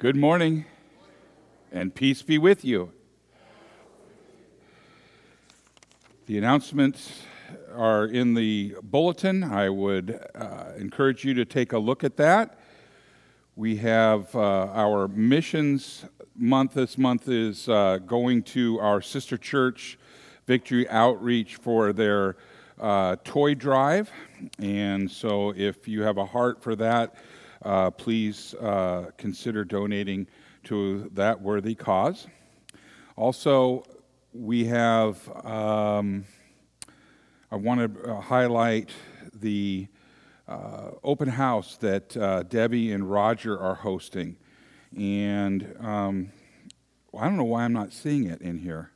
Good morning, and peace be with you. The announcements are in the bulletin. I would uh, encourage you to take a look at that. We have uh, our missions month. This month is uh, going to our sister church, Victory Outreach, for their uh, toy drive. And so if you have a heart for that, uh, please uh, consider donating to that worthy cause. Also, we have, um, I want to uh, highlight the uh, open house that uh, Debbie and Roger are hosting. And um, I don't know why I'm not seeing it in here.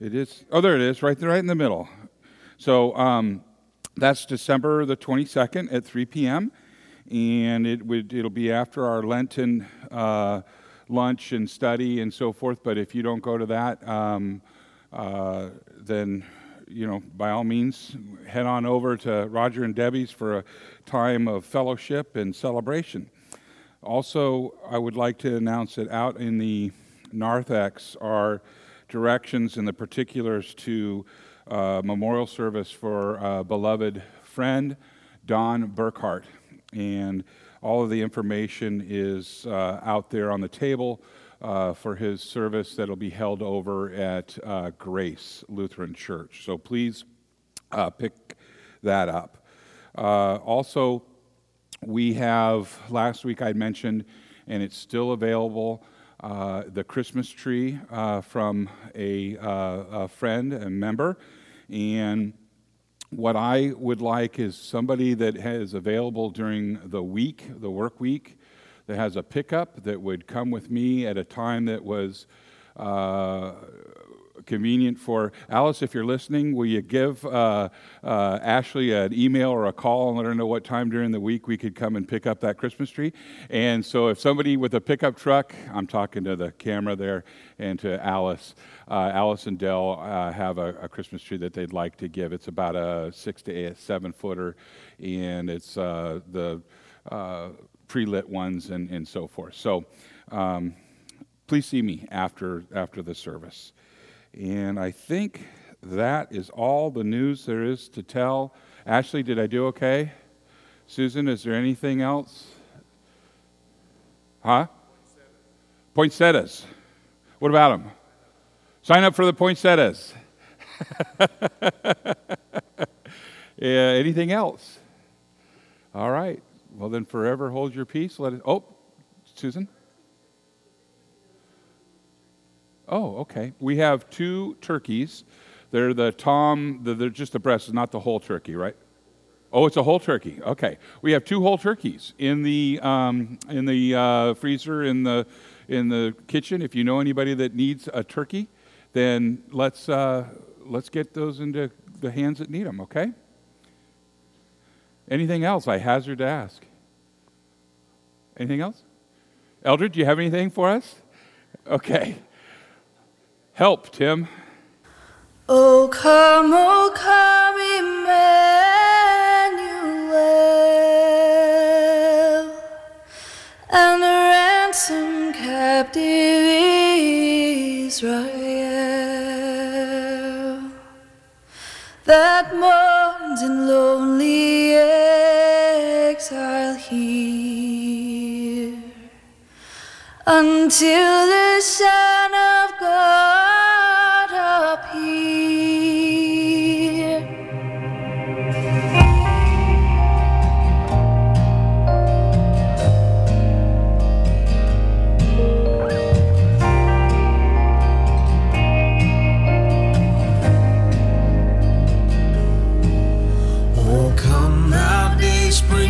It is, oh, there it is, right there, right in the middle. So um, that's December the 22nd at 3 p.m and it would it'll be after our Lenten uh, lunch and study and so forth. But if you don't go to that, um, uh, then you know by all means head on over to Roger and Debbie's for a time of fellowship and celebration. Also, I would like to announce that out in the narthex are directions and the particulars to uh, memorial service for a beloved friend, Don Burkhart and all of the information is uh, out there on the table uh, for his service that'll be held over at uh, Grace Lutheran Church. So please uh, pick that up. Uh, also, we have, last week I mentioned, and it's still available, uh, the Christmas tree from a, a friend, a member. And what I would like is somebody that is available during the week, the work week, that has a pickup that would come with me at a time that was uh, convenient for Alice. If you're listening, will you give uh, uh, Ashley an email or a call and let her know what time during the week we could come and pick up that Christmas tree? And so, if somebody with a pickup truck, I'm talking to the camera there and to Alice. Uh, Alice and Dell uh, have a, a, Christmas tree that they'd like to give. It's about a six to eight, seven footer, and it's uh, the uh, pre-lit ones and, and so forth. So. Um, please see me after after the service. And I think that is all the news there is to tell. Ashley, did I do okay? Susan, is there anything else? Huh? Poinsettias. What about them? Sign up for the poinsettias. yeah, anything else? All right. Well, then forever hold your peace. Let it. Oh, Susan? Oh, okay. We have two turkeys. They're the tom, they're just the breast, not the whole turkey, right? Oh, it's a whole turkey. Okay, we have two whole turkeys in the um, in the uh, freezer in the in the kitchen. If you know anybody that needs a turkey, then let's uh, let's get those into the hands that need them. Okay. Anything else? I hazard to ask. Anything else? Eldred, do you have anything for us? Okay. Help, Tim. Oh, come, oh, come, Emmanuel, and ransom captive Israel that mourns in lonely exile here until the Son of God. whispering.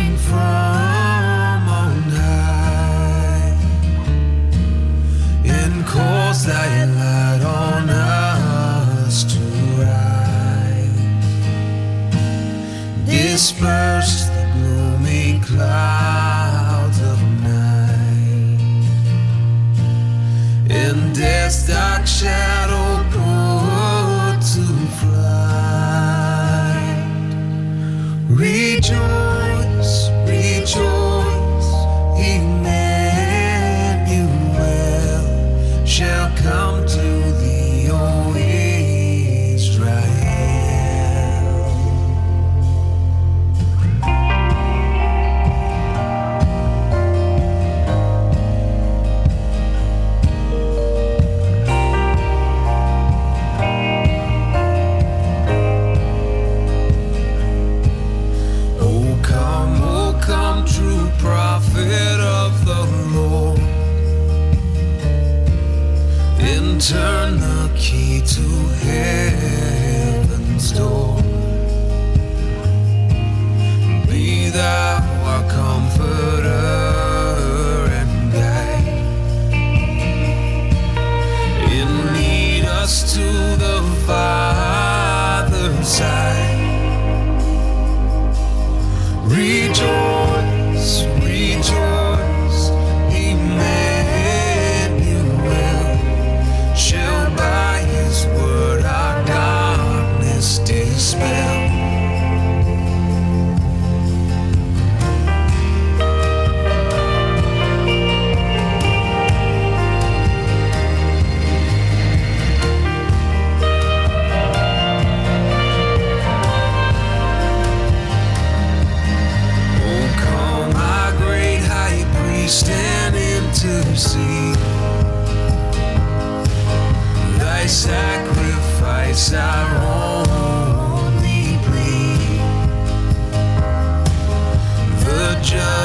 The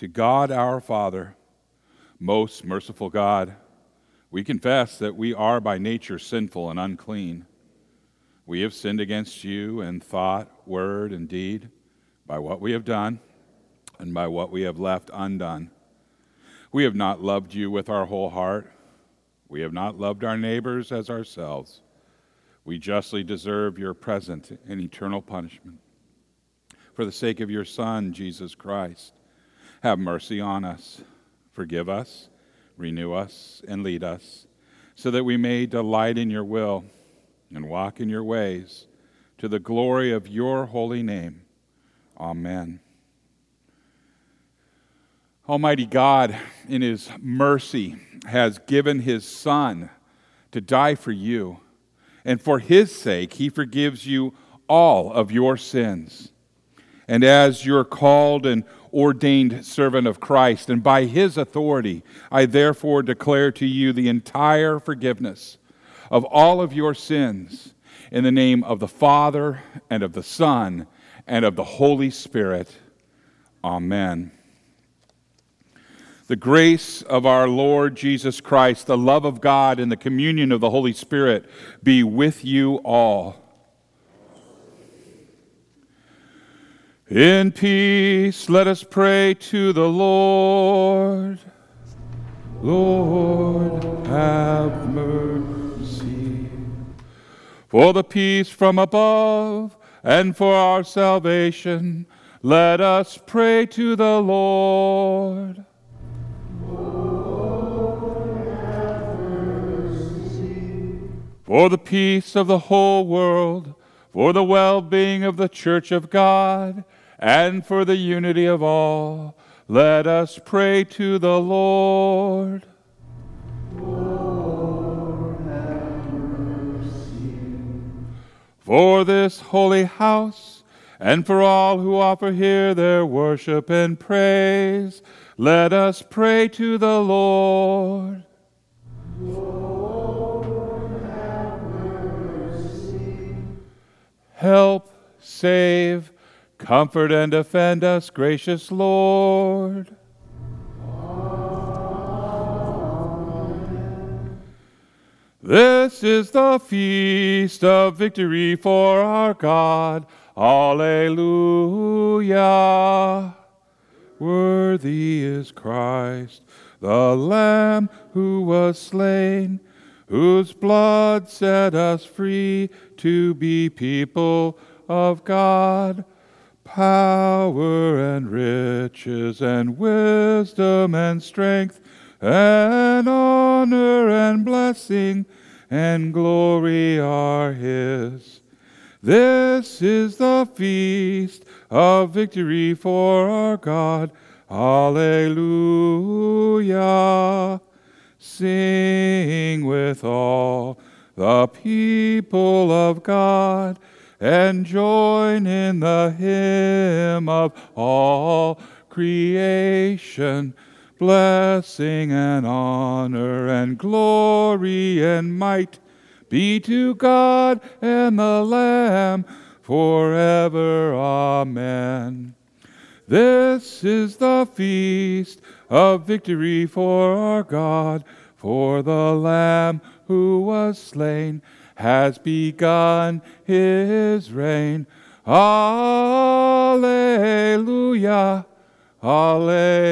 to God our Father. Most merciful God, we confess that we are by nature sinful and unclean. We have sinned against you in thought, word, and deed, by what we have done and by what we have left undone. We have not loved you with our whole heart. We have not loved our neighbors as ourselves. We justly deserve your present and eternal punishment for the sake of your Son, Jesus Christ. Have mercy on us, forgive us, renew us, and lead us, so that we may delight in your will and walk in your ways, to the glory of your holy name. Amen. Almighty God, in his mercy, has given his Son to die for you, and for his sake, he forgives you all of your sins. And as you're called and ordained servant of Christ, and by his authority, I therefore declare to you the entire forgiveness of all of your sins in the name of the Father, and of the Son, and of the Holy Spirit. Amen. The grace of our Lord Jesus Christ, the love of God, and the communion of the Holy Spirit be with you all. In peace, let us pray to the Lord. Lord, have mercy. For the peace from above and for our salvation, let us pray to the Lord. For the peace of the whole world, for the well being of the church of God, and for the unity of all, let us pray to the Lord. For this holy house, and for all who offer here their worship and praise, let us pray to the Lord. Help, save, comfort, and defend us, gracious Lord. This is the feast of victory for our God. Alleluia. Worthy is Christ, the Lamb who was slain, whose blood set us free to be people of God. Power and riches and wisdom and strength and honor and blessing and glory are his. This is the feast of victory for our God. Alleluia. Sing with all the people of God and join in the hymn of all creation. Blessing and honor and glory and might be to God and the Lamb forever. Amen. This is the feast of victory for our God, for the Lamb who was slain has begun his reign. Alleluia. Alleluia.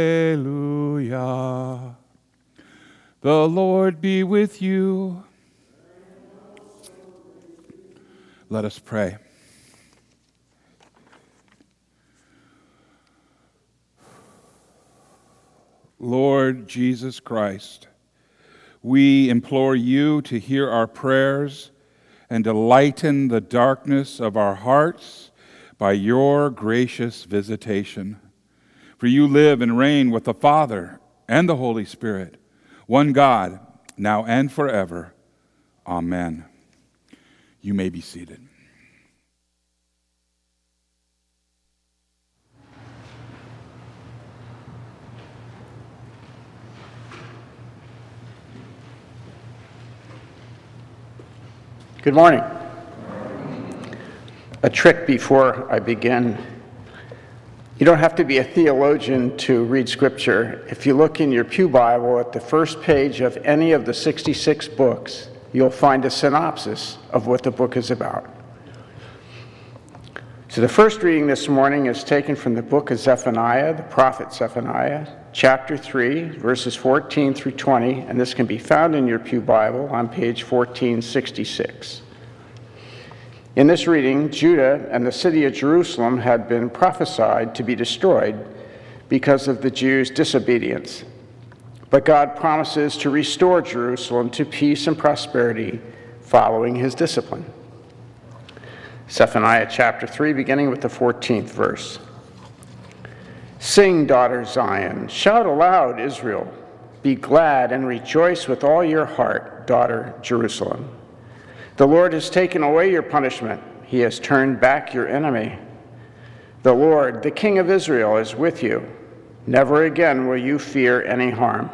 The Lord be with you. Let us pray. Lord Jesus Christ, we implore you to hear our prayers and to lighten the darkness of our hearts by your gracious visitation. For you live and reign with the Father and the Holy Spirit, one God, now and forever. Amen. You may be seated. Good morning. A trick before I begin. You don't have to be a theologian to read Scripture. If you look in your Pew Bible at the first page of any of the 66 books, you'll find a synopsis of what the book is about. So the first reading this morning is taken from the book of Zephaniah, the prophet Zephaniah, chapter 3, verses 14 through 20, and this can be found in your Pew Bible on page 1466. In this reading, Judah and the city of Jerusalem had been prophesied to be destroyed because of the Jews' disobedience. But God promises to restore Jerusalem to peace and prosperity following his discipline. Zephaniah chapter 3, beginning with the 14th verse. Sing, daughter Zion. Shout aloud, Israel. Be glad and rejoice with all your heart, daughter Jerusalem. The Lord has taken away your punishment, He has turned back your enemy. The Lord, the King of Israel, is with you. Never again will you fear any harm.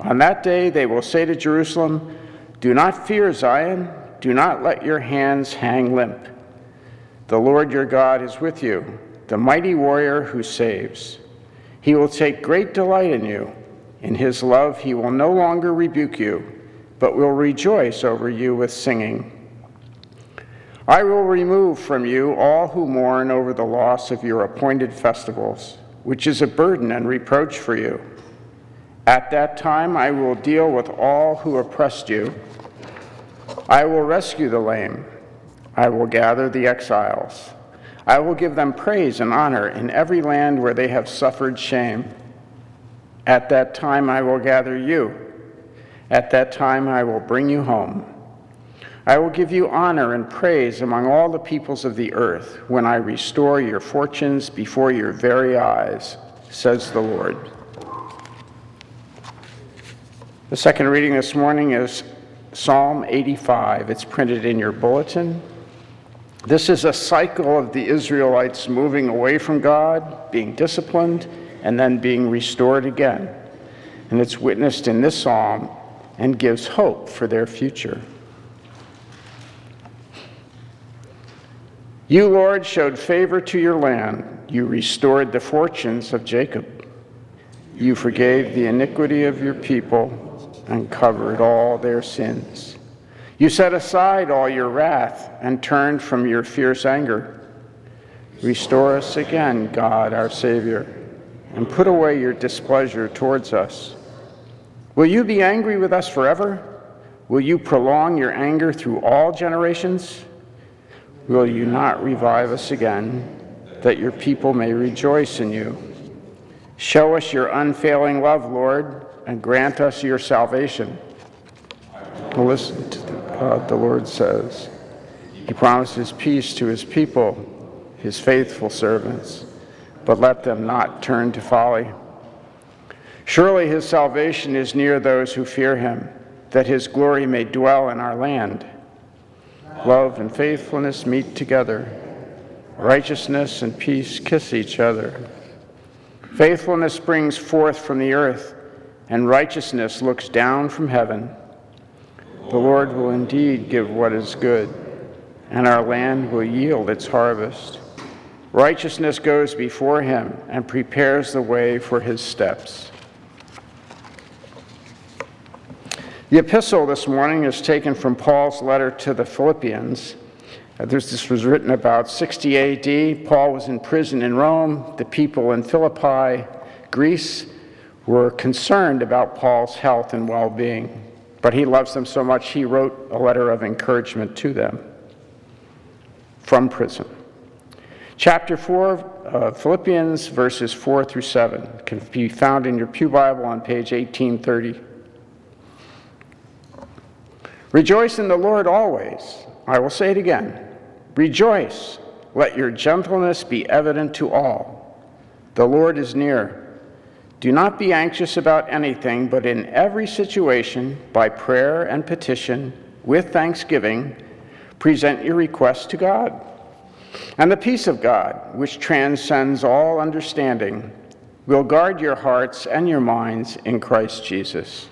On that day they will say to Jerusalem, Do not fear Zion, do not let your hands hang limp. The Lord your God is with you, the mighty warrior who saves. He will take great delight in you. In his love he will no longer rebuke you, but will rejoice over you with singing. I will remove from you all who mourn over the loss of your appointed festivals, which is a burden and reproach for you. At that time I will deal with all who oppressed you. I will rescue the lame. I will gather the exiles. I will give them praise and honor in every land where they have suffered shame. At that time I will gather you. At that time I will bring you home. I will give you honor and praise among all the peoples of the earth when I restore your fortunes before your very eyes, says the Lord. The second reading this morning is Psalm 85. It's printed in your bulletin. This is a cycle of the Israelites moving away from God, being disciplined, and then being restored again. And it's witnessed in this psalm and gives hope for their future. You, Lord, showed favor to your land. You restored the fortunes of Jacob. You forgave the iniquity of your people and covered all their sins. You set aside all your wrath and turned from your fierce anger. Restore us again, God, our Savior, and put away your displeasure towards us. Will you be angry with us forever? Will you prolong your anger through all generations? Will you not revive us again, that your people may rejoice in you? Show us your unfailing love, Lord, and grant us your salvation. Listen to the Lord says. He promises peace to his people, his faithful servants, but let them not turn to folly. Surely his salvation is near those who fear him, that his glory may dwell in our land. Love and faithfulness meet together. Righteousness and peace kiss each other. Faithfulness springs forth from the earth, and righteousness looks down from heaven. The Lord will indeed give what is good, and our land will yield its harvest. Righteousness goes before him and prepares the way for his steps. The epistle this morning is taken from Paul's letter to the Philippians. Uh, this was written about 60 AD. Paul was in prison in Rome. The people in Philippi, Greece, were concerned about Paul's health and well being. But he loves them so much, he wrote a letter of encouragement to them from prison. Chapter 4, of uh, Philippians, verses 4 through 7, can be found in your Pew Bible on page 1830. Rejoice in the Lord always. I will say it again. Rejoice. Let your gentleness be evident to all. The Lord is near. Do not be anxious about anything, but in every situation, by prayer and petition, with thanksgiving, present your requests to God. And the peace of God, which transcends all understanding, will guard your hearts and your minds in Christ Jesus.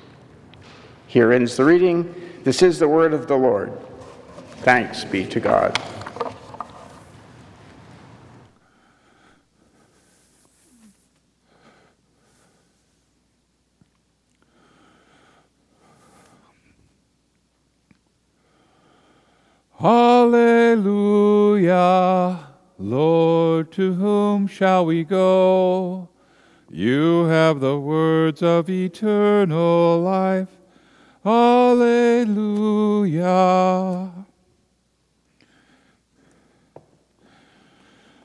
Here ends the reading. This is the word of the Lord. Thanks be to God. Hallelujah. Lord, to whom shall we go? You have the words of eternal life. Hallelujah.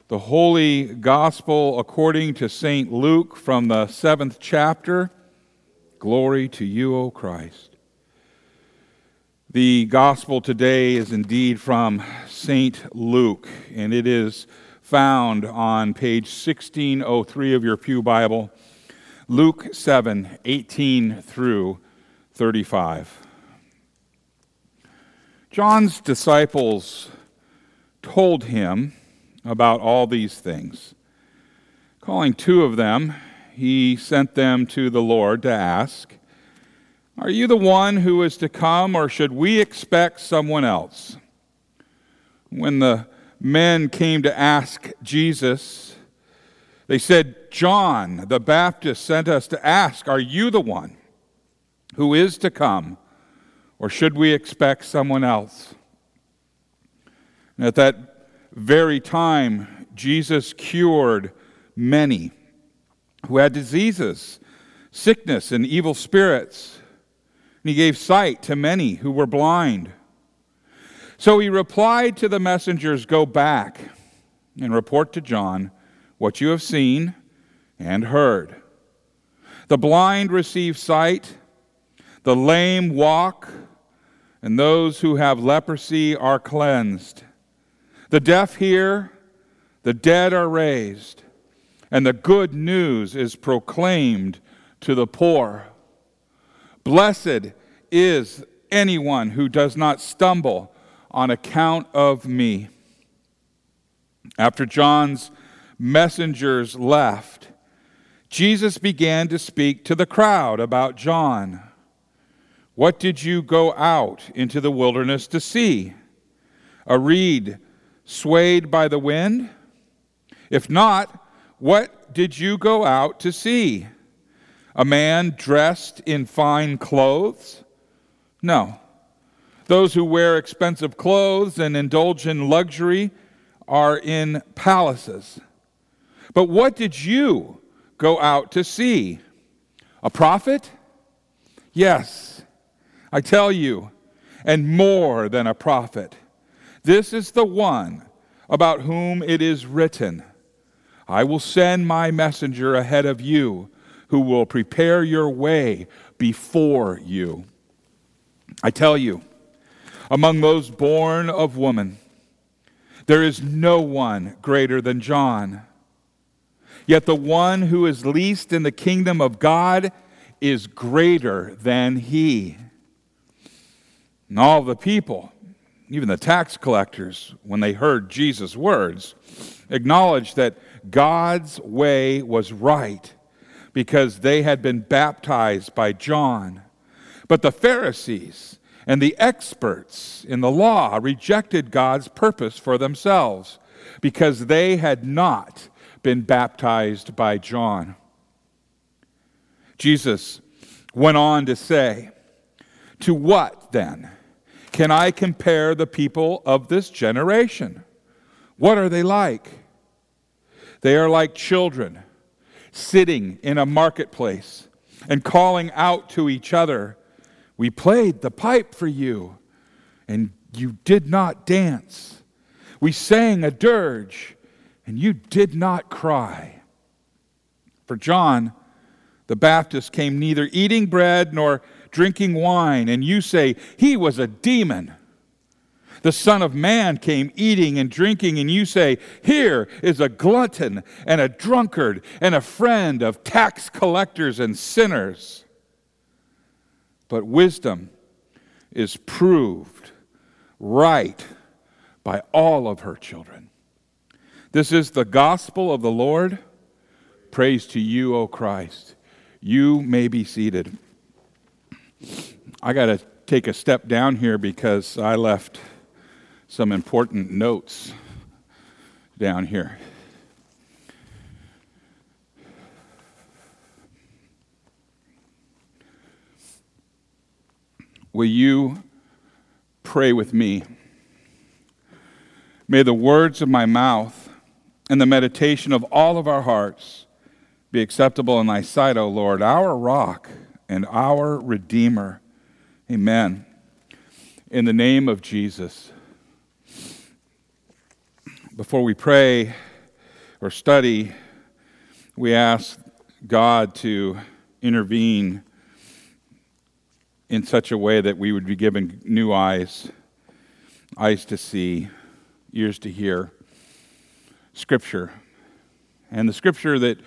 The Holy Gospel according to St. Luke from the seventh chapter. Glory to you, O Christ. The Gospel today is indeed from St. Luke, and it is found on page 1603 of your Pew Bible, Luke 7 18 through 35. John's disciples told him, about all these things. Calling two of them, he sent them to the Lord to ask, Are you the one who is to come, or should we expect someone else? When the men came to ask Jesus, they said, John the Baptist sent us to ask, Are you the one who is to come, or should we expect someone else? And at that very time, Jesus cured many who had diseases, sickness, and evil spirits. And he gave sight to many who were blind. So he replied to the messengers Go back and report to John what you have seen and heard. The blind receive sight, the lame walk, and those who have leprosy are cleansed. The deaf hear, the dead are raised, and the good news is proclaimed to the poor. Blessed is anyone who does not stumble on account of me. After John's messengers left, Jesus began to speak to the crowd about John. What did you go out into the wilderness to see? A reed swayed by the wind? If not, what did you go out to see? A man dressed in fine clothes? No. Those who wear expensive clothes and indulge in luxury are in palaces. But what did you go out to see? A prophet? Yes, I tell you, and more than a prophet. This is the one about whom it is written I will send my messenger ahead of you who will prepare your way before you. I tell you, among those born of woman, there is no one greater than John. Yet the one who is least in the kingdom of God is greater than he. And all the people even the tax collectors, when they heard Jesus' words, acknowledged that God's way was right because they had been baptized by John. But the Pharisees and the experts in the law rejected God's purpose for themselves because they had not been baptized by John. Jesus went on to say, To what then? Can I compare the people of this generation? What are they like? They are like children sitting in a marketplace and calling out to each other, We played the pipe for you, and you did not dance. We sang a dirge, and you did not cry. For John the Baptist came neither eating bread nor drinking wine, and you say, He was a demon. The Son of Man came eating and drinking, and you say, Here is a glutton and a drunkard and a friend of tax collectors and sinners. But wisdom is proved right by all of her children. This is the gospel of the Lord. Praise to you, O Christ. You may be seated. I got to take a step down here because I left some important notes down here. Will you pray with me? May the words of my mouth and the meditation of all of our hearts be acceptable in thy sight, O Lord, our rock and our Redeemer. Amen. In the name of Jesus. Before we pray or study, we ask God to intervene in such a way that we would be given new eyes, eyes to see, ears to hear Scripture. And the Scripture that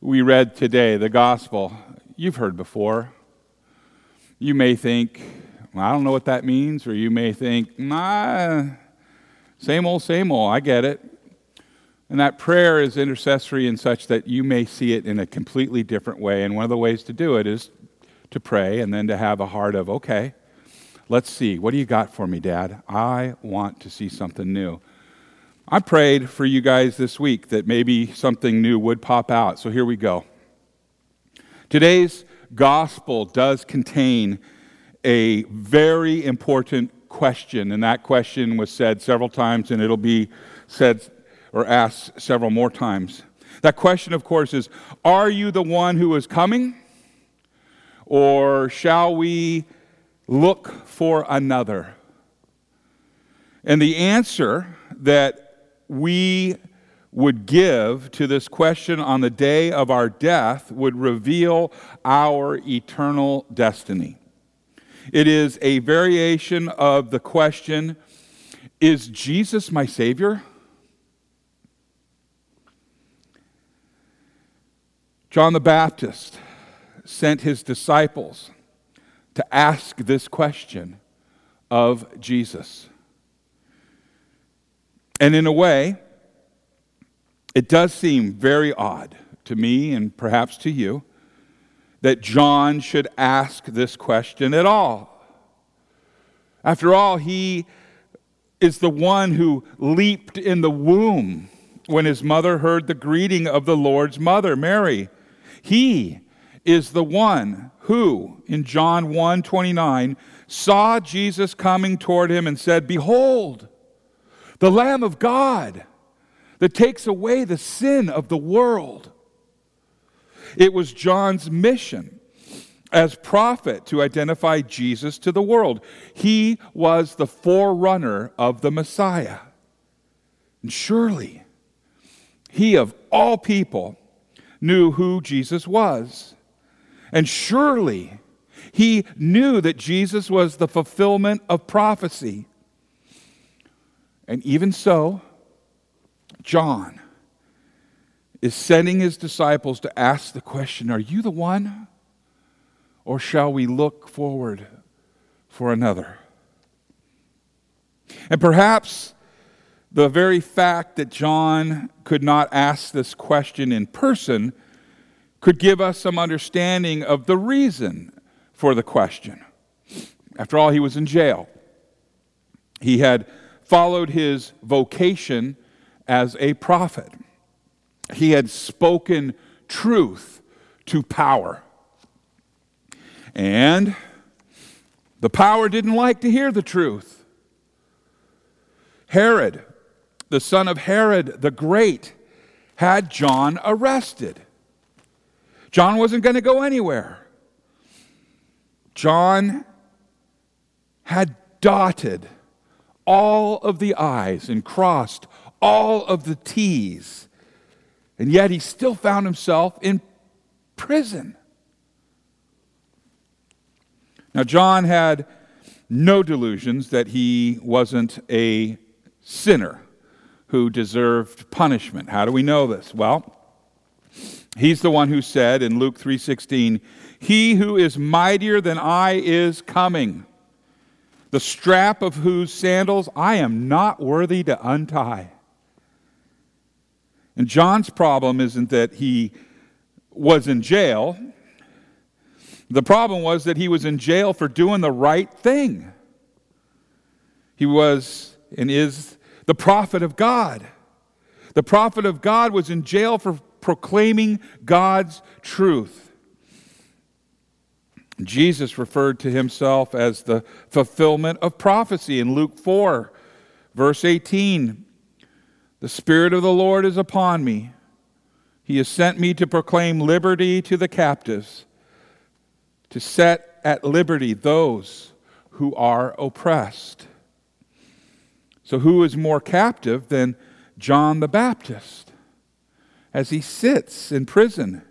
we read today, the Gospel, you've heard before. You may think, well, I don't know what that means, or you may think, nah, same old, same old, I get it. And that prayer is intercessory in such that you may see it in a completely different way. And one of the ways to do it is to pray and then to have a heart of, okay, let's see, what do you got for me, Dad? I want to see something new. I prayed for you guys this week that maybe something new would pop out. So here we go. Today's gospel does contain a very important question, and that question was said several times, and it'll be said or asked several more times. That question, of course, is Are you the one who is coming? Or shall we look for another? And the answer that we would give to this question on the day of our death would reveal our eternal destiny. It is a variation of the question Is Jesus my Savior? John the Baptist sent his disciples to ask this question of Jesus. And in a way, it does seem very odd to me and perhaps to you that John should ask this question at all. After all, he is the one who leaped in the womb when his mother heard the greeting of the Lord's mother, Mary. He is the one who, in John 1 29, saw Jesus coming toward him and said, Behold, the Lamb of God that takes away the sin of the world. It was John's mission as prophet to identify Jesus to the world. He was the forerunner of the Messiah. And surely, he of all people knew who Jesus was. And surely, he knew that Jesus was the fulfillment of prophecy. And even so, John is sending his disciples to ask the question Are you the one? Or shall we look forward for another? And perhaps the very fact that John could not ask this question in person could give us some understanding of the reason for the question. After all, he was in jail. He had followed his vocation as a prophet. He had spoken truth to power. And the power didn't like to hear the truth. Herod, the son of Herod the Great, had John arrested. John wasn't going to go anywhere. John had dotted all of the I's and crossed all of the T's. And yet he still found himself in prison. Now, John had no delusions that he wasn't a sinner who deserved punishment. How do we know this? Well, he's the one who said in Luke 3:16, "He who is mightier than I is coming." the strap of whose sandals I am not worthy to untie. And John's problem isn't that he was in jail. The problem was that he was in jail for doing the right thing. He was and is the prophet of God. The prophet of God was in jail for proclaiming God's truth. Jesus referred to himself as the fulfillment of prophecy in Luke 4, verse 18. The Spirit of the Lord is upon me. He has sent me to proclaim liberty to the captives, to set at liberty those who are oppressed. So, who is more captive than John the Baptist as he sits in prison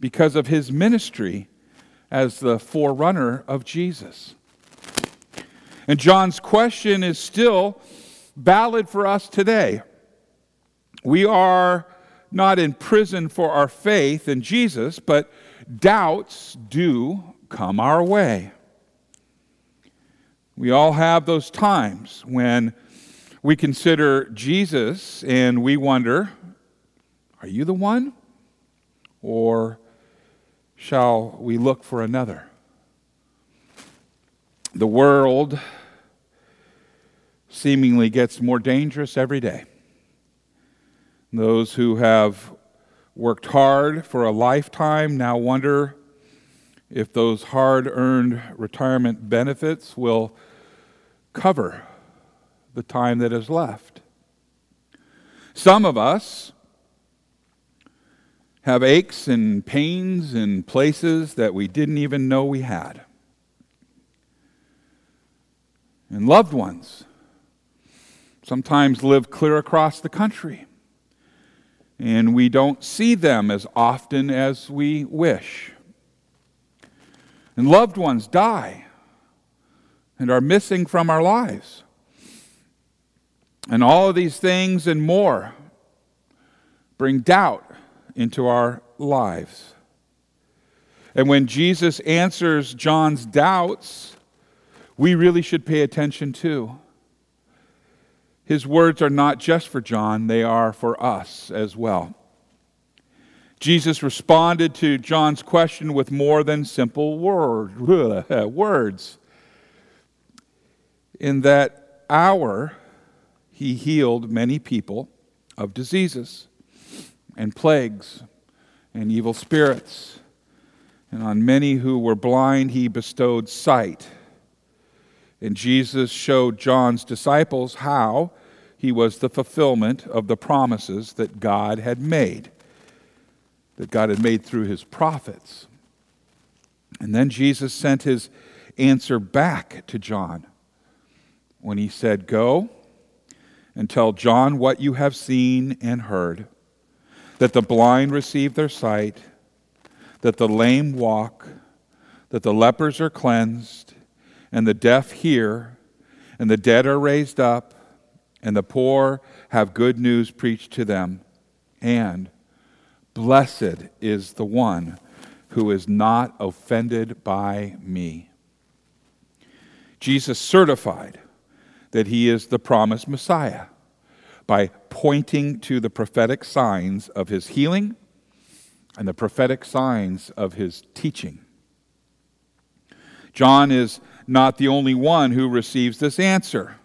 because of his ministry? as the forerunner of Jesus. And John's question is still valid for us today. We are not in prison for our faith in Jesus, but doubts do come our way. We all have those times when We consider Jesus and we wonder, are you the one? Or shall we look for another? The world seemingly gets more dangerous every day. Those who have worked hard for a lifetime now wonder if those hard earned retirement benefits will cover the time that is left. Some of us have aches and pains in places that we didn't even know we had. And loved ones sometimes live clear across the country, and we don't see them as often as we wish. And loved ones die and are missing from our lives. And all of these things and more bring doubt into our lives. And when Jesus answers John's doubts, we really should pay attention too. His words are not just for John, they are for us as well. Jesus responded to John's question with more than simple word, words. In that hour, he healed many people of diseases and plagues and evil spirits. And on many who were blind, he bestowed sight. And Jesus showed John's disciples how he was the fulfillment of the promises that God had made, that God had made through his prophets. And then Jesus sent his answer back to John when he said, Go and tell John what you have seen and heard that the blind receive their sight, that the lame walk, that the lepers are cleansed and the deaf hear, and the dead are raised up, and the poor have good news preached to them. And blessed is the one who is not offended by me. Jesus certified that he is the promised Messiah by pointing to the prophetic signs of his healing and the prophetic signs of his teaching. John is not the only one who receives this answer.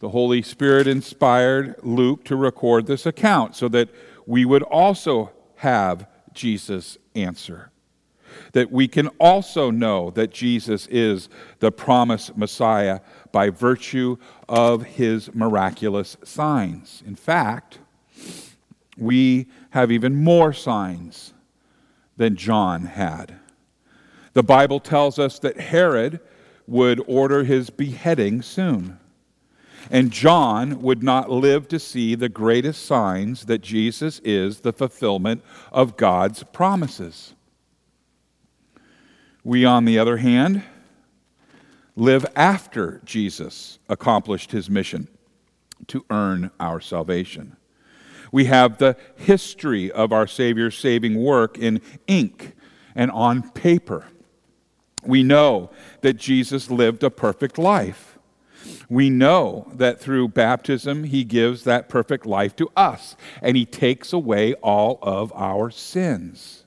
The Holy Spirit inspired Luke to record this account so that we would also have Jesus' answer. That we can also know that Jesus is the promised Messiah by virtue of his miraculous signs. In fact, we have even more signs than John had. The Bible tells us that Herod would order his beheading soon. And John would not live to see the greatest signs that Jesus is the fulfillment of God's promises. We, on the other hand, live after Jesus accomplished his mission to earn our salvation. We have the history of our Savior's saving work in ink and on paper. We know that Jesus lived a perfect life. We know that through baptism, he gives that perfect life to us, and he takes away all of our sins,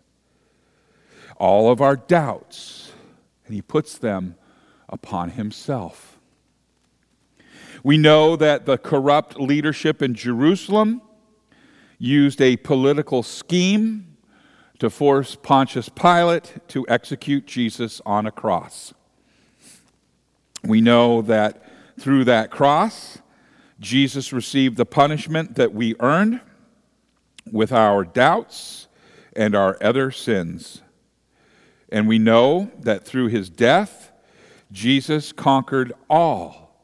all of our doubts, and he puts them upon himself. We know that the corrupt leadership in Jerusalem used a political scheme to force Pontius Pilate to execute Jesus on a cross. We know that through that cross, Jesus received the punishment that we earned with our doubts and our other sins. And we know that through his death, Jesus conquered all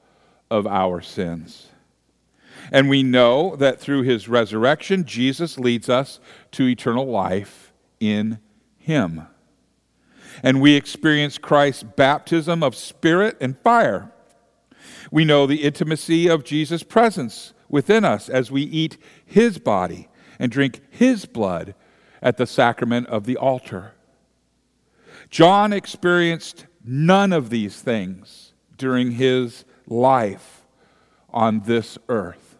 of our sins. And we know that through his resurrection, Jesus leads us to eternal life in him. And we experience Christ's baptism of spirit and fire. We know the intimacy of Jesus' presence within us as we eat his body and drink his blood at the sacrament of the altar. John experienced none of these things during his life on this earth.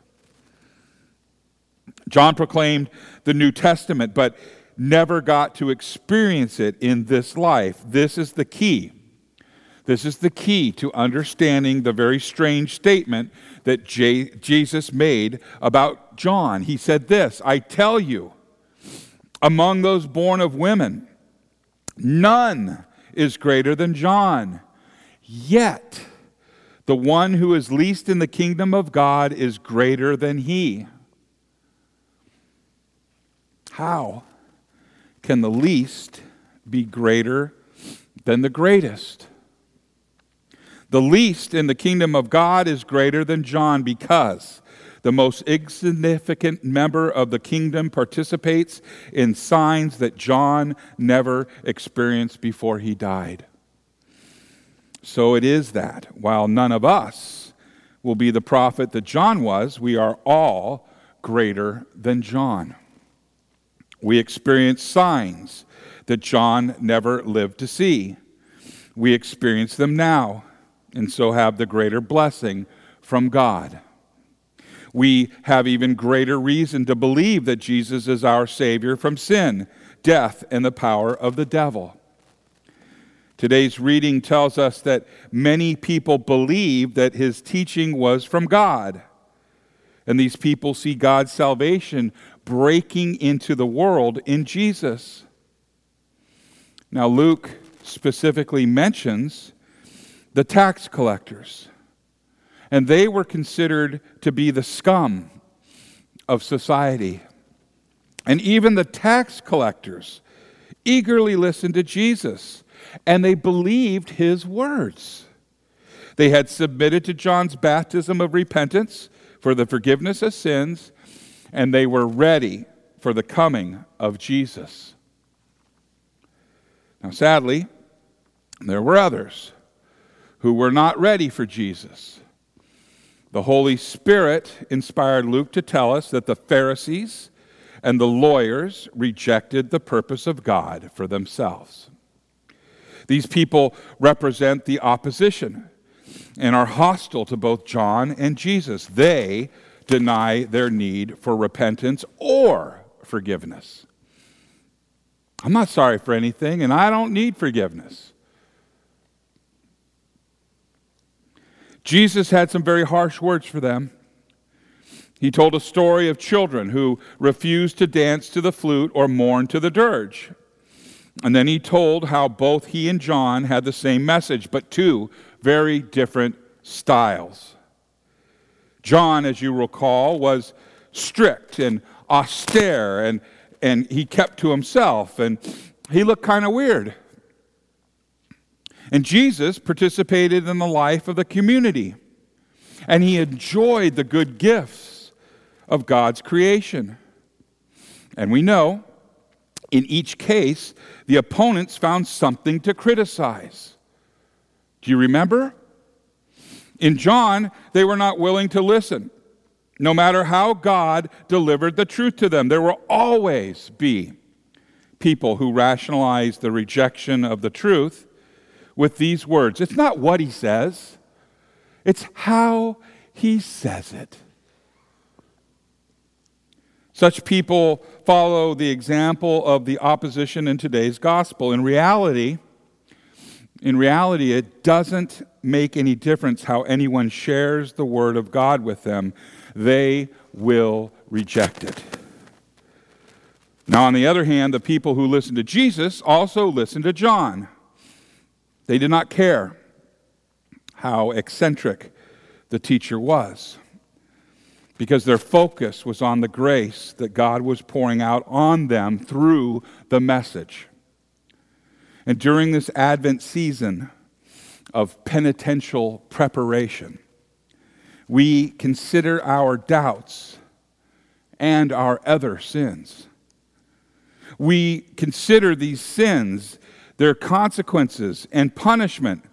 John proclaimed the New Testament, but never got to experience it in this life. This is the key. This is the key to understanding the very strange statement that J- Jesus made about John. He said this I tell you, among those born of women, none is greater than John. Yet, the one who is least in the kingdom of God is greater than he. How can the least be greater than the greatest? The least in the kingdom of God is greater than John because the most insignificant member of the kingdom participates in signs that John never experienced before he died. So it is that while none of us will be the prophet that John was, we are all greater than John. We experience signs that John never lived to see. We experience them now, and so have the greater blessing from God. We have even greater reason to believe that Jesus is our Savior from sin, death, and the power of the devil. Today's reading tells us that many people believe that his teaching was from God. And these people see God's salvation breaking into the world in Jesus. Now, Luke specifically mentions the tax collectors, and they were considered to be the scum of society. And even the tax collectors eagerly listened to Jesus and they believed his words. They had submitted to John's baptism of repentance for the forgiveness of sins, and they were ready for the coming of Jesus. Now, sadly, there were others who were not ready for Jesus. The Holy Spirit inspired Luke to tell us that the Pharisees and the lawyers rejected the purpose of God for themselves. These people represent the opposition and are hostile to both John and Jesus. They deny their need for repentance or forgiveness. I'm not sorry for anything, and I don't need forgiveness. Jesus had some very harsh words for them. He told a story of children who refused to dance to the flute or mourn to the dirge. And then he told how both he and John had the same message, but two very different styles. John, as you recall, was strict and austere, and, and he kept to himself, and he looked kind of weird. And Jesus participated in the life of the community, and he enjoyed the good gifts of God's creation. And we know in each case, the opponents found something to criticize. Do you remember? In John, they were not willing to listen. No matter how God delivered the truth to them, there will always be people who rationalize the rejection of the truth with these words It's not what he says, it's how he says it. Such people follow the example of the opposition in today's gospel. In reality, in reality, it doesn't make any difference how anyone shares the word of God with them. They will reject it. Now, on the other hand, the people who listened to Jesus also listened to John. They did not care how eccentric the teacher was because their focus was on the grace that God was pouring out on them through the message. And during this Advent season of penitential preparation, we consider our doubts and our other sins. We consider these sins, their consequences and punishment.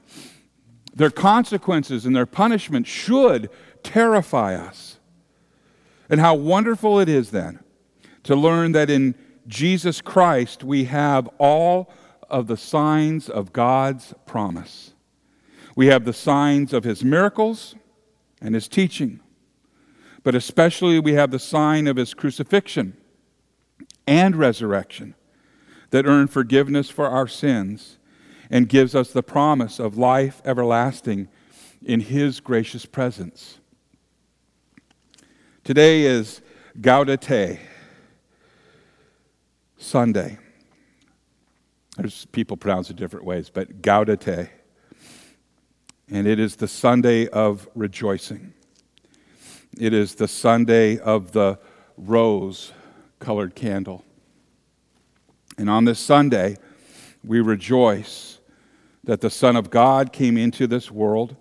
Their consequences and their punishment should terrify us. And how wonderful it is then to learn that in Jesus Christ we have all of the signs of God's promise. We have the signs of his miracles and his teaching. but especially we have the sign of his crucifixion and resurrection that earn forgiveness for our sins and gives us the promise of life everlasting in his gracious presence. Today is Gaudete Sunday. There's people pronounce it different ways, but Gaudete. And it is the Sunday of rejoicing. It is the Sunday of the rose colored candle. And on this Sunday, we rejoice that the Son of God came into this world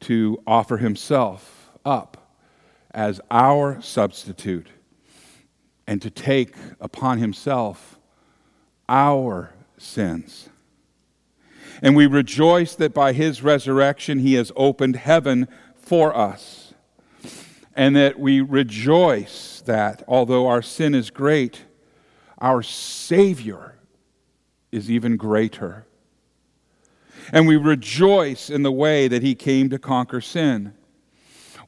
to offer himself up as our substitute and to take upon himself our sins. And we rejoice that by his resurrection he has opened heaven for us. And that we rejoice that although our sin is great, our Savior is even greater. And we rejoice in the way that he came to conquer sin.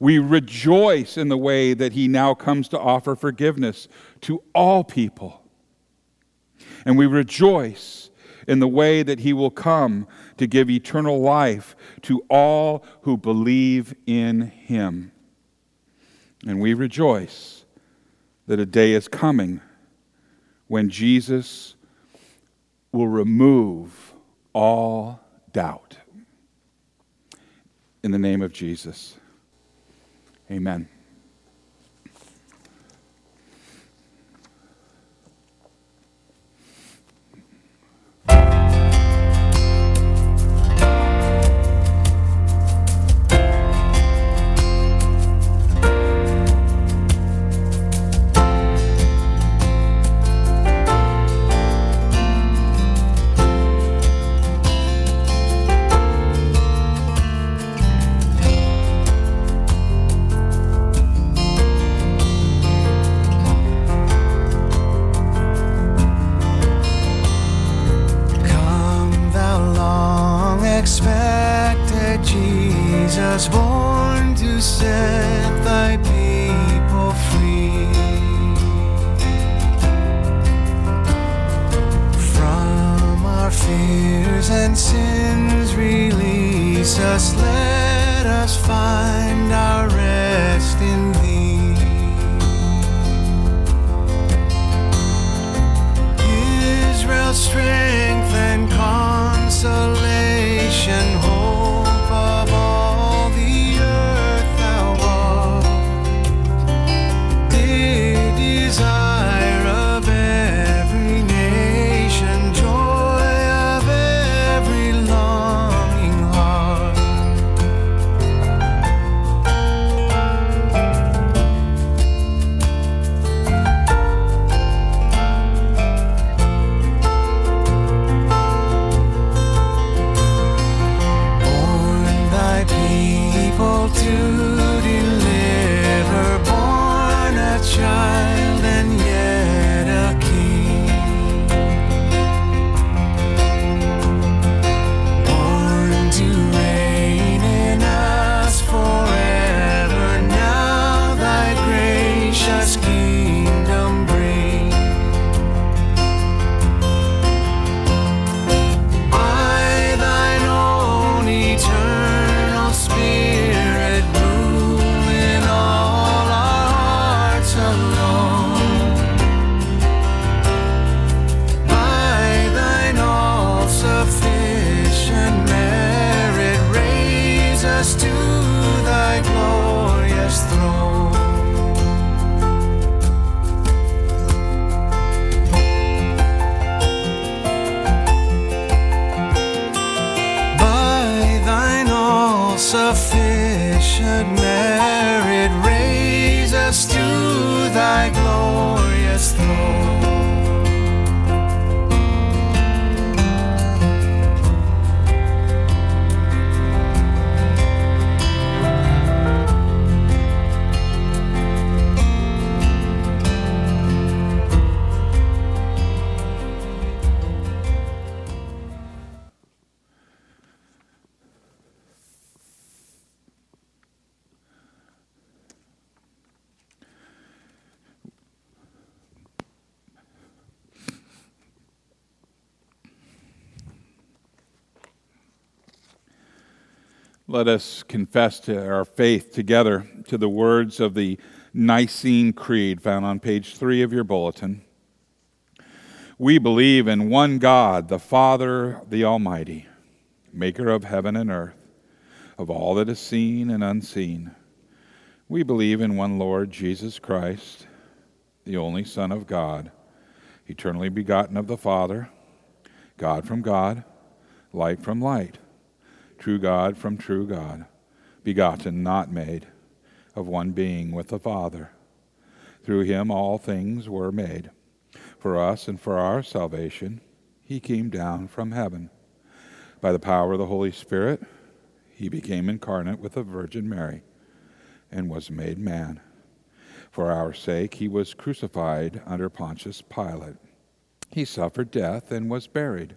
We rejoice in the way that he now comes to offer forgiveness to all people. And we rejoice in the way that he will come to give eternal life to all who believe in him. And we rejoice that a day is coming when Jesus will remove all doubt. In the name of Jesus, amen. Let us confess to our faith together to the words of the Nicene Creed found on page three of your bulletin. We believe in one God, the Father, the Almighty, maker of heaven and earth, of all that is seen and unseen. We believe in one Lord Jesus Christ, the only Son of God, eternally begotten of the Father, God from God, light from light, true God from true God, begotten, not made, of one being with the Father. Through him all things were made. For us and for our salvation, he came down from heaven. By the power of the Holy Spirit, he became incarnate with the Virgin Mary and was made man. For our sake, he was crucified under Pontius Pilate. He suffered death and was buried.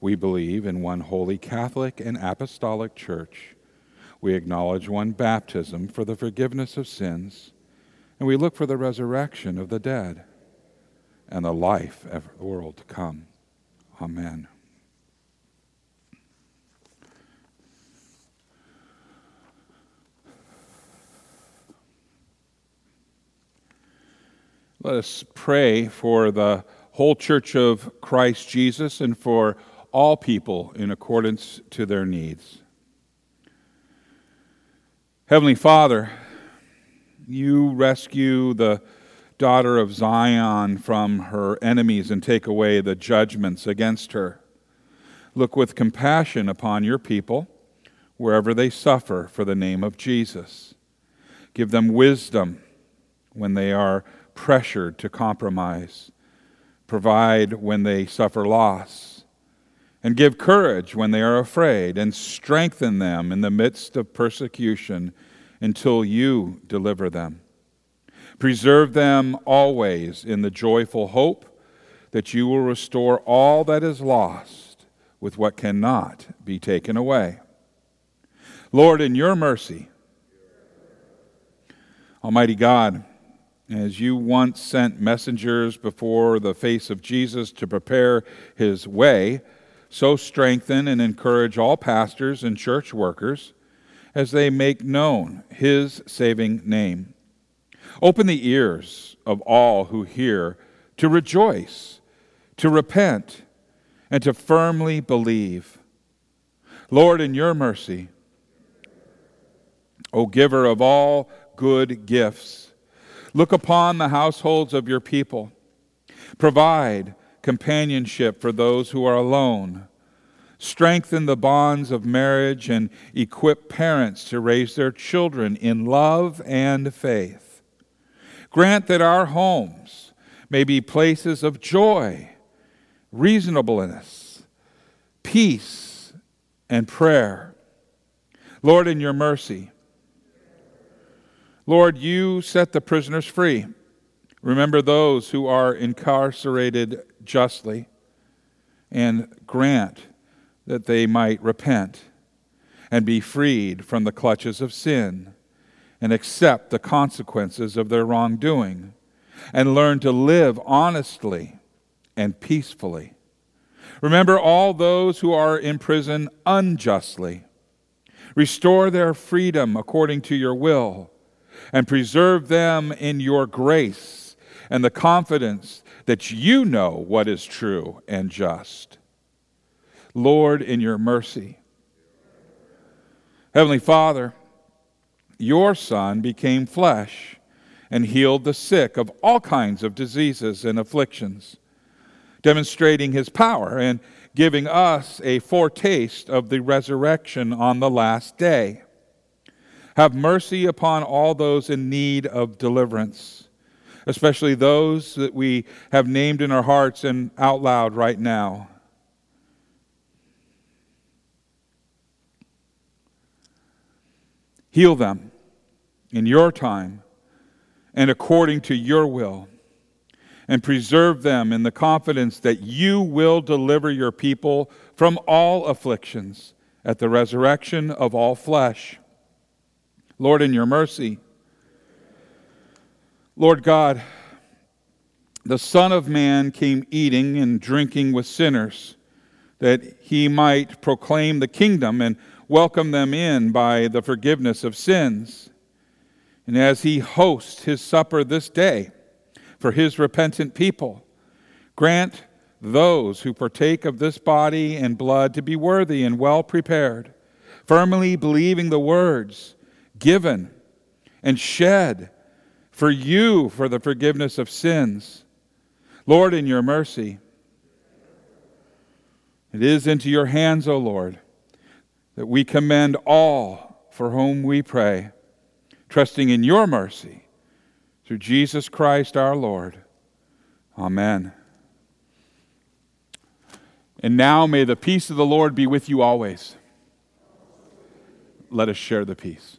We believe in one holy Catholic and Apostolic Church. We acknowledge one baptism for the forgiveness of sins, and we look for the resurrection of the dead and the life of the world to come. Amen. Let us pray for the whole church of Christ Jesus and for all people in accordance to their needs. Heavenly Father, you rescue the daughter of Zion from her enemies and take away the judgments against her. Look with compassion upon your people wherever they suffer for the name of Jesus. Give them wisdom when they are pressured to compromise. Provide when they suffer loss. And give courage when they are afraid, and strengthen them in the midst of persecution until you deliver them. Preserve them always in the joyful hope that you will restore all that is lost with what cannot be taken away. Lord, in your mercy, Almighty God, as you once sent messengers before the face of Jesus to prepare his way, so strengthen and encourage all pastors and church workers as they make known his saving name. Open the ears of all who hear to rejoice, to repent, and to firmly believe. Lord, in your mercy, O giver of all good gifts, look upon the households of your people. Provide companionship for those who are alone strengthen the bonds of marriage, and equip parents to raise their children in love and faith. Grant that our homes may be places of joy, reasonableness, peace, and prayer. Lord, in your mercy, Lord, you set the prisoners free. Remember those who are incarcerated justly and grant that they might repent and be freed from the clutches of sin and accept the consequences of their wrongdoing and learn to live honestly and peacefully. Remember all those who are in prison unjustly. Restore their freedom according to your will and preserve them in your grace and the confidence that you know what is true and just. Lord, in your mercy. Heavenly Father, your Son became flesh and healed the sick of all kinds of diseases and afflictions, demonstrating his power and giving us a foretaste of the resurrection on the last day. Have mercy upon all those in need of deliverance, especially those that we have named in our hearts and out loud right now. Heal them in your time and according to your will, and preserve them in the confidence that you will deliver your people from all afflictions at the resurrection of all flesh. Lord, in your mercy, Lord God, the Son of Man came eating and drinking with sinners, that he might proclaim the kingdom and welcome them in by the forgiveness of sins. And as he hosts his supper this day for his repentant people, grant those who partake of this body and blood to be worthy and well prepared, firmly believing the words given and shed for you for the forgiveness of sins. Lord, in your mercy, it is into your hands, O Lord, that we commend all for whom we pray trusting in your mercy through Jesus Christ our Lord. Amen. And now may the peace of the Lord be with you always. Let us share the peace.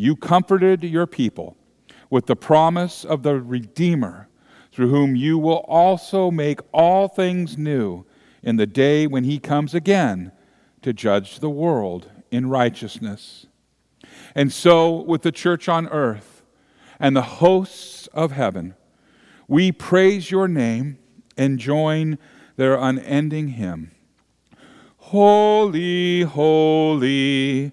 You comforted your people with the promise of the Redeemer, through whom you will also make all things new in the day when he comes again to judge the world in righteousness. And so, with the church on earth and the hosts of heaven, we praise your name and join their unending hymn. Holy, holy,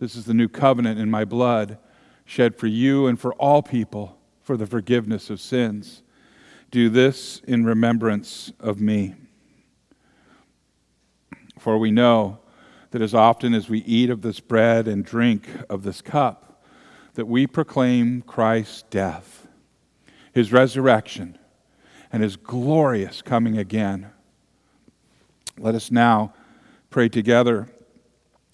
This is the new covenant in my blood, shed for you and for all people for the forgiveness of sins. Do this in remembrance of me. For we know that as often as we eat of this bread and drink of this cup, that we proclaim Christ's death, his resurrection, and his glorious coming again. Let us now pray together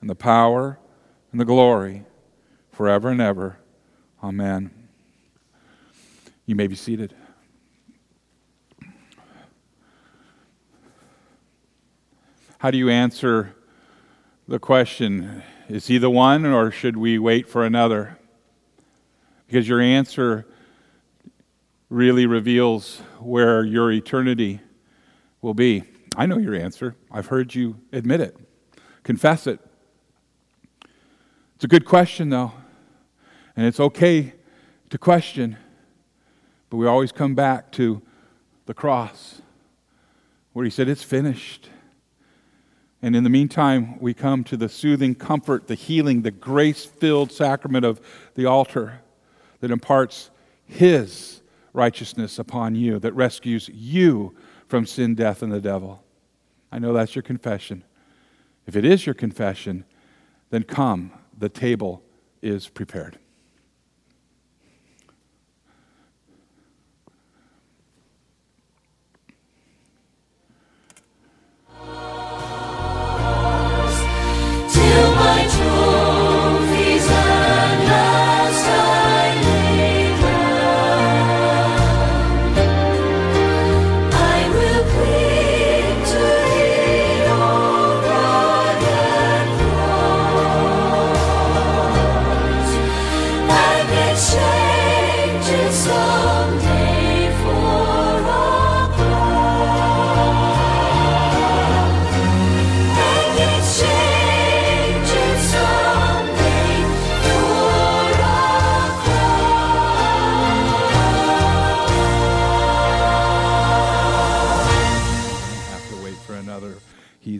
and the power, and the glory, forever and ever. Amen. You may be seated. How do you answer the question, is he the one or should we wait for another? Because your answer really reveals where your eternity will be. I know your answer. I've heard you admit it, confess it. It's a good question, though, and it's okay to question, but we always come back to the cross where he said, It's finished. And in the meantime, we come to the soothing comfort, the healing, the grace filled sacrament of the altar that imparts His righteousness upon you, that rescues you from sin, death, and the devil. I know that's your confession. If it is your confession, then come, the table is prepared.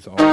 He's all.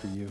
for you.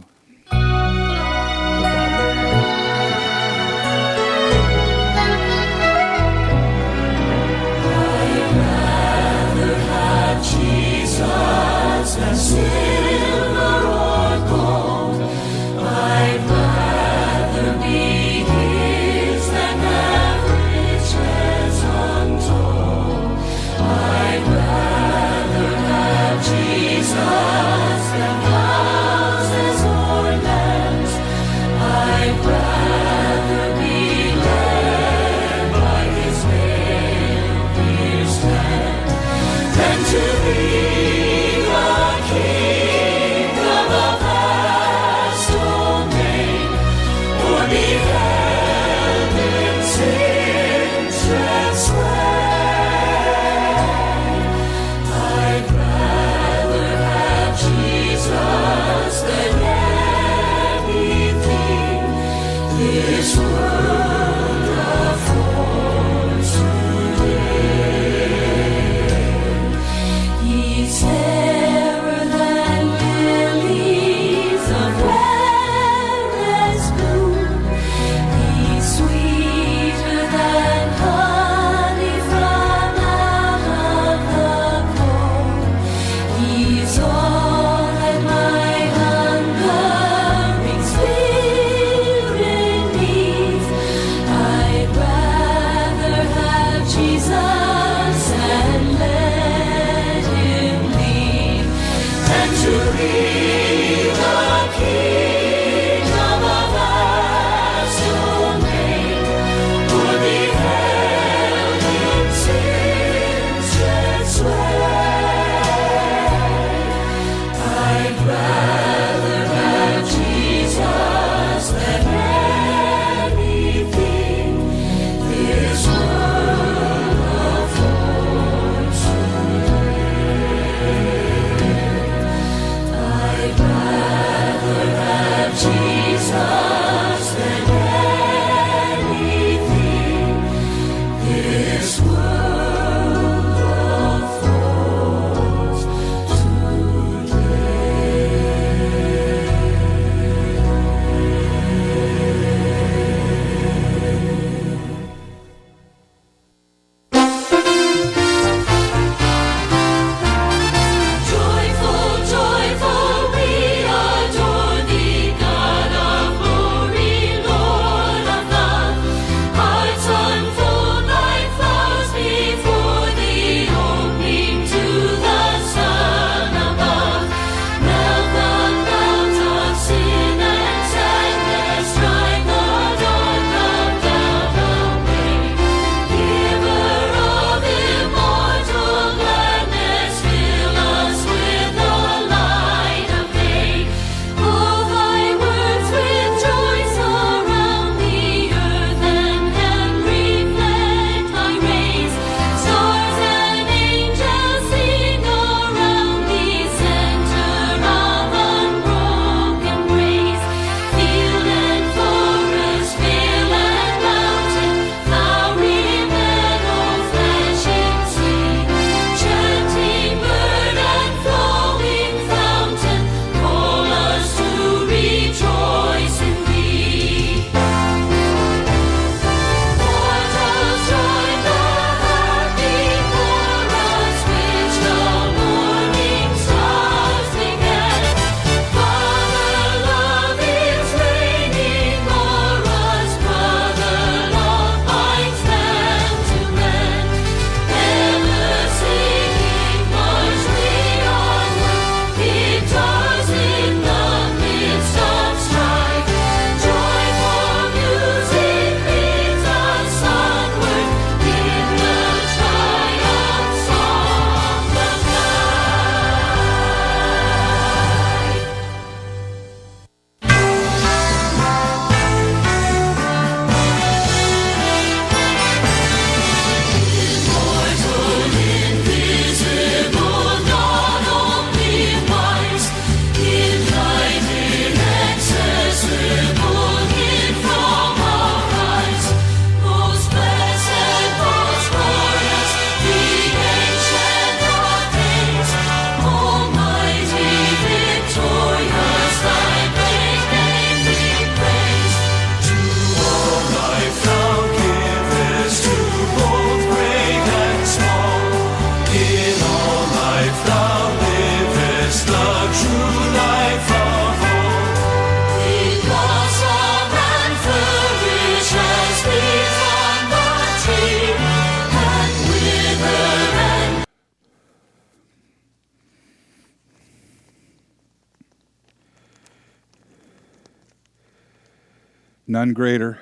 None greater,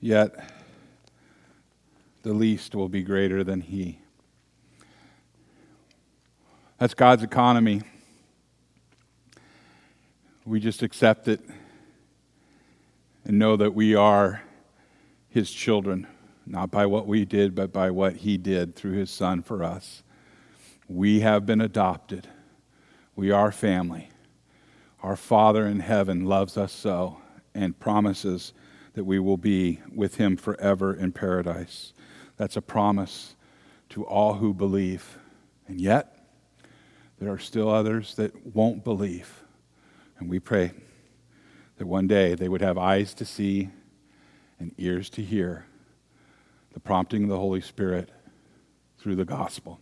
yet the least will be greater than he. That's God's economy. We just accept it and know that we are his children, not by what we did, but by what he did through his son for us. We have been adopted. We are family. Our Father in heaven loves us so and promises that we will be with him forever in paradise. That's a promise to all who believe. And yet, there are still others that won't believe. And we pray that one day they would have eyes to see and ears to hear the prompting of the Holy Spirit through the gospel.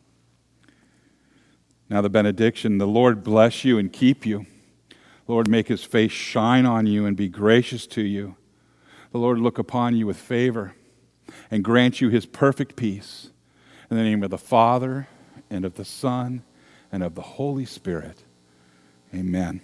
Now, the benediction the Lord bless you and keep you. Lord, make his face shine on you and be gracious to you. The Lord look upon you with favor and grant you his perfect peace. In the name of the Father, and of the Son, and of the Holy Spirit. Amen.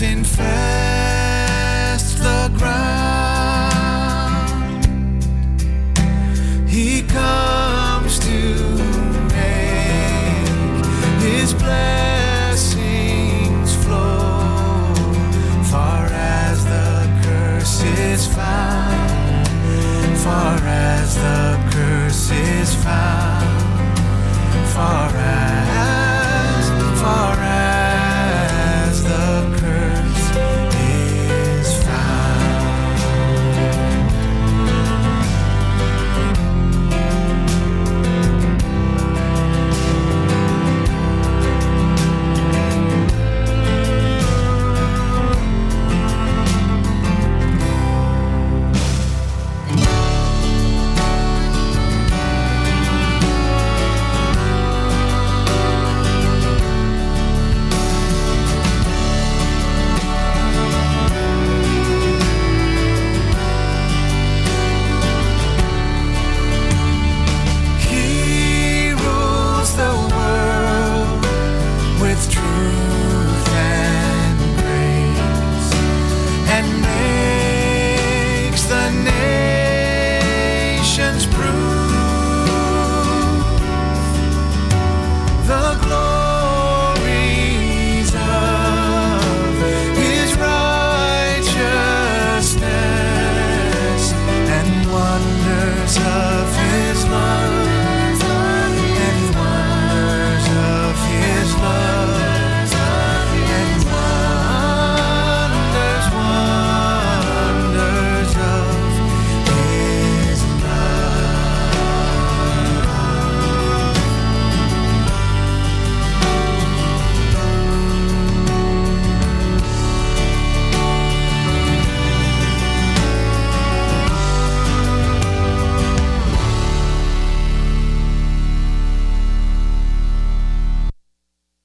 Thorns infest